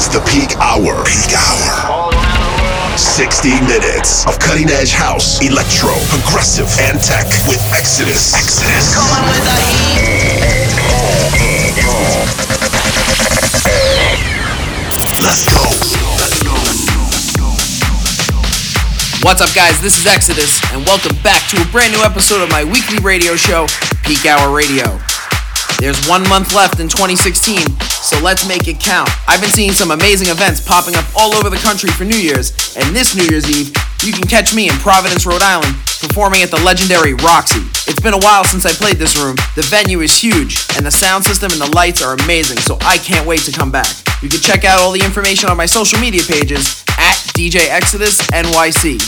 is the peak hour. Peak hour. 60 minutes of cutting edge house, electro, progressive, and tech with Exodus. Exodus. Coming with the heat. Let's go. What's up, guys? This is Exodus, and welcome back to a brand new episode of my weekly radio show, Peak Hour Radio. There's one month left in 2016, so let's make it count. I've been seeing some amazing events popping up all over the country for New Year's, and this New Year's Eve, you can catch me in Providence, Rhode Island, performing at the legendary Roxy. It's been a while since I played this room. The venue is huge, and the sound system and the lights are amazing, so I can't wait to come back. You can check out all the information on my social media pages at DJ Exodus NYC.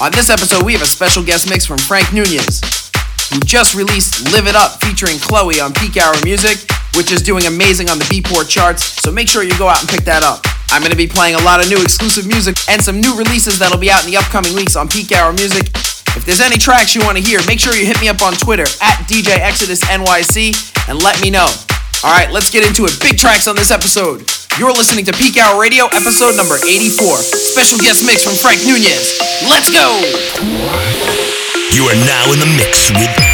On this episode, we have a special guest mix from Frank Nunez who just released Live It Up featuring Chloe on Peak Hour Music, which is doing amazing on the Beatport charts, so make sure you go out and pick that up. I'm going to be playing a lot of new exclusive music and some new releases that'll be out in the upcoming weeks on Peak Hour Music. If there's any tracks you want to hear, make sure you hit me up on Twitter at DJ Exodus NYC and let me know. Alright, let's get into it. Big tracks on this episode. You're listening to Peak Hour Radio, episode number 84. Special guest mix from Frank Nunez. Let's go! You are now in the mix with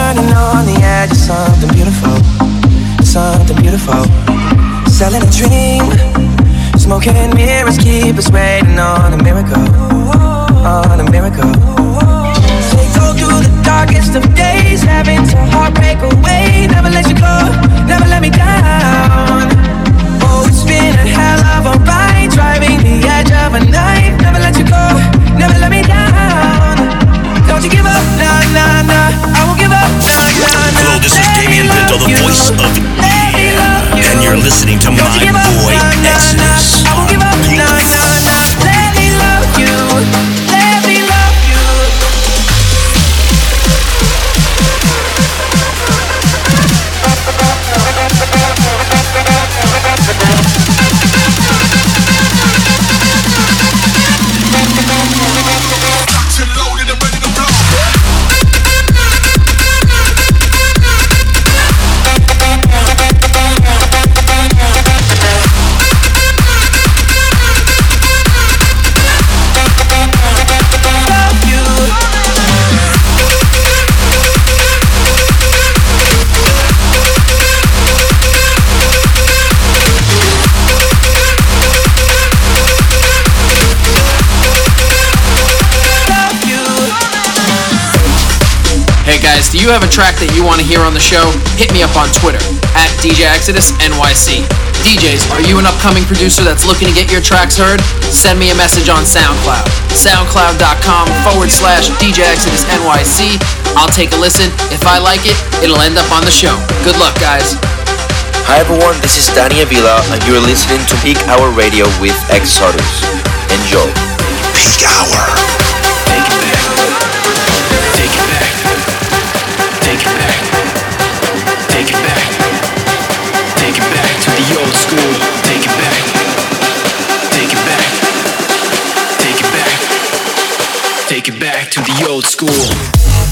burning on the edge of something beautiful, something beautiful. Selling a dream, smoking mirrors keep us waiting on a miracle, on a miracle. They go through the darkest of days, having to heartbreak away. Never let you go, never let me down. Oh, it's been a hell of a ride, driving the edge of a knife. Never let you go, never let me down. Don't you give up, nah, nah, nah. This is Damian Pinto, the voice of Let me love you. And you're listening to my boy Exodus. you have a track that you want to hear on the show, hit me up on Twitter at DJ Exodus NYC. DJs, are you an upcoming producer that's looking to get your tracks heard? Send me a message on SoundCloud. SoundCloud.com forward slash DJ Exodus NYC. I'll take a listen. If I like it, it'll end up on the show. Good luck, guys. Hi everyone, this is Danny Avila and you're listening to Peak Hour Radio with Exodus. Enjoy. Peak Hour. to the old school.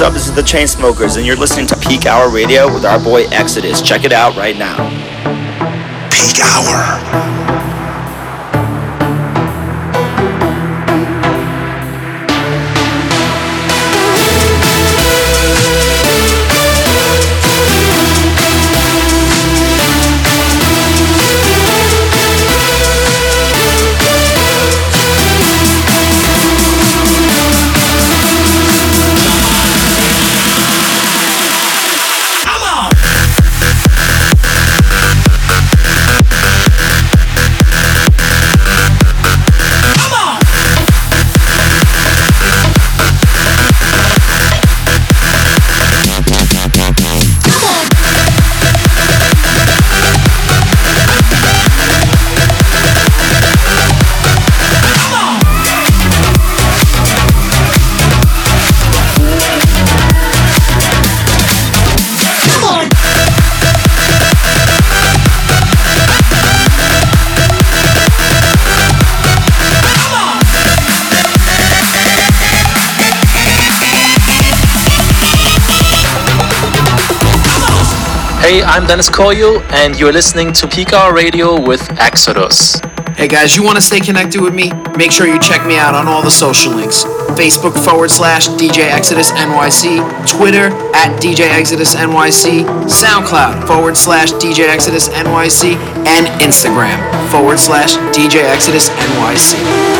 What's up? This is the Chainsmokers, and you're listening to Peak Hour Radio with our boy Exodus. Check it out right now. Peak Hour. I'm Dennis Koyu, and you're listening to Peak Radio with Exodus. Hey guys, you want to stay connected with me? Make sure you check me out on all the social links. Facebook forward slash DJ Exodus NYC, Twitter at DJ Exodus NYC, SoundCloud forward slash DJ Exodus NYC, and Instagram forward slash DJ Exodus NYC.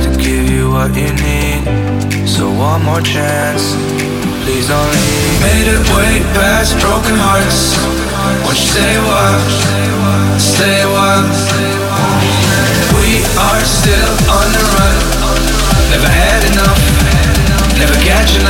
To give you what you need. So one more chance, please don't leave. Made it way past broken hearts. Won't you stay a while? Stay a while. We are still on the run. Never had enough. Never catching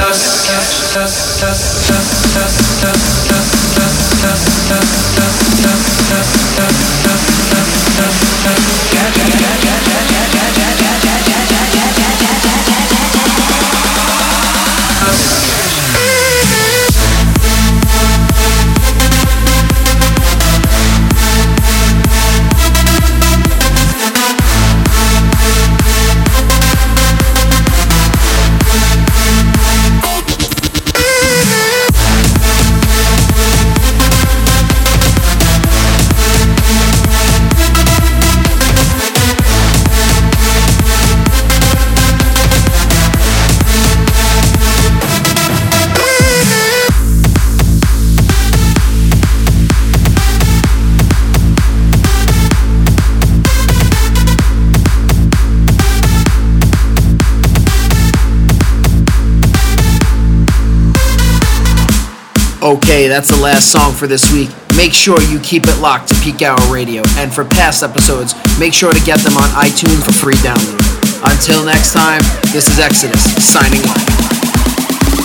Okay, that's the last song for this week. Make sure you keep it locked to Peak Hour Radio, and for past episodes, make sure to get them on iTunes for free download. Until next time, this is Exodus, signing off.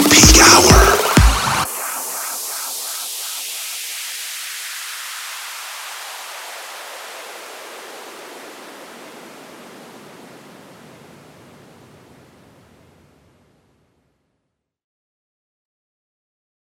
Peak Hour.